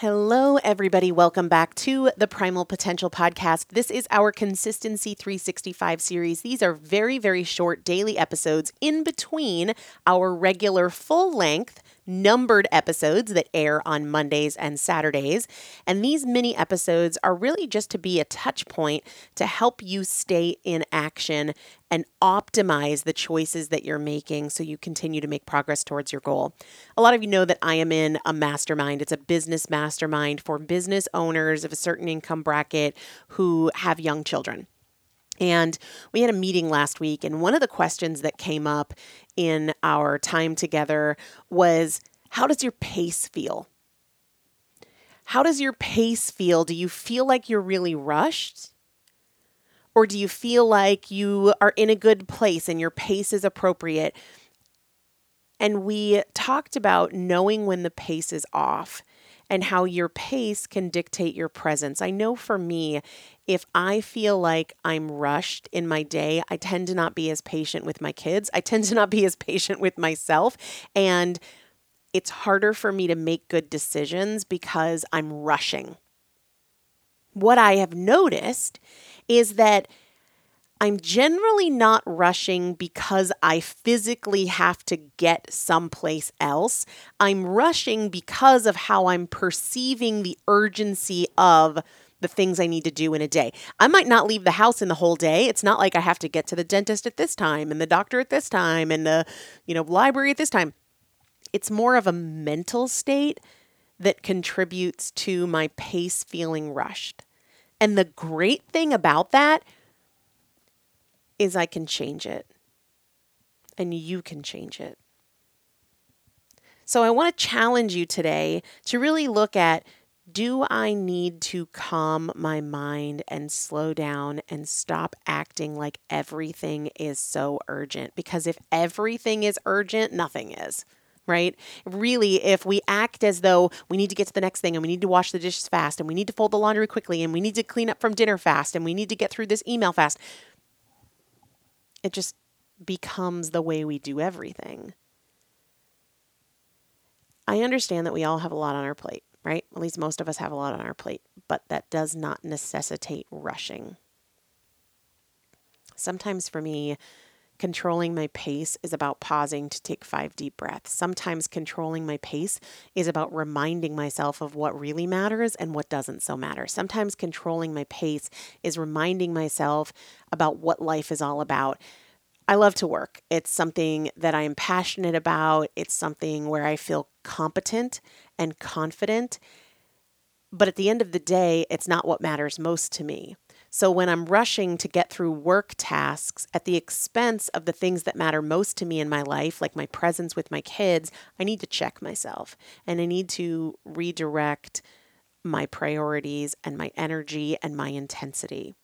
Hello, everybody. Welcome back to the Primal Potential Podcast. This is our Consistency 365 series. These are very, very short daily episodes in between our regular full length numbered episodes that air on Mondays and Saturdays. And these mini episodes are really just to be a touch point to help you stay in action and optimize the choices that you're making so you continue to make progress towards your goal. A lot of you know that I am in a mastermind. It's a business mastermind for business owners of a certain income bracket who have young children. And we had a meeting last week, and one of the questions that came up in our time together was How does your pace feel? How does your pace feel? Do you feel like you're really rushed? Or do you feel like you are in a good place and your pace is appropriate? And we talked about knowing when the pace is off and how your pace can dictate your presence. I know for me, if I feel like I'm rushed in my day, I tend to not be as patient with my kids. I tend to not be as patient with myself. And it's harder for me to make good decisions because I'm rushing. What I have noticed is that I'm generally not rushing because I physically have to get someplace else. I'm rushing because of how I'm perceiving the urgency of the things I need to do in a day. I might not leave the house in the whole day. It's not like I have to get to the dentist at this time and the doctor at this time and the, you know, library at this time. It's more of a mental state that contributes to my pace feeling rushed. And the great thing about that is I can change it. And you can change it. So I want to challenge you today to really look at do I need to calm my mind and slow down and stop acting like everything is so urgent? Because if everything is urgent, nothing is right? Really, if we act as though we need to get to the next thing and we need to wash the dishes fast and we need to fold the laundry quickly and we need to clean up from dinner fast and we need to get through this email fast, it just becomes the way we do everything. I understand that we all have a lot on our plate, right? At least most of us have a lot on our plate, but that does not necessitate rushing. Sometimes for me, controlling my pace is about pausing to take five deep breaths. Sometimes controlling my pace is about reminding myself of what really matters and what doesn't so matter. Sometimes controlling my pace is reminding myself about what life is all about. I love to work. It's something that I am passionate about. It's something where I feel competent and confident. But at the end of the day, it's not what matters most to me. So when I'm rushing to get through work tasks at the expense of the things that matter most to me in my life, like my presence with my kids, I need to check myself and I need to redirect my priorities and my energy and my intensity.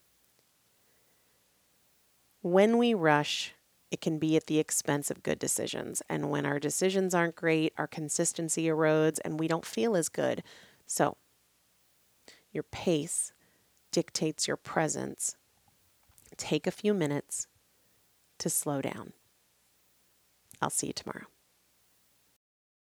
When we rush, it can be at the expense of good decisions. And when our decisions aren't great, our consistency erodes and we don't feel as good. So, your pace dictates your presence. Take a few minutes to slow down. I'll see you tomorrow.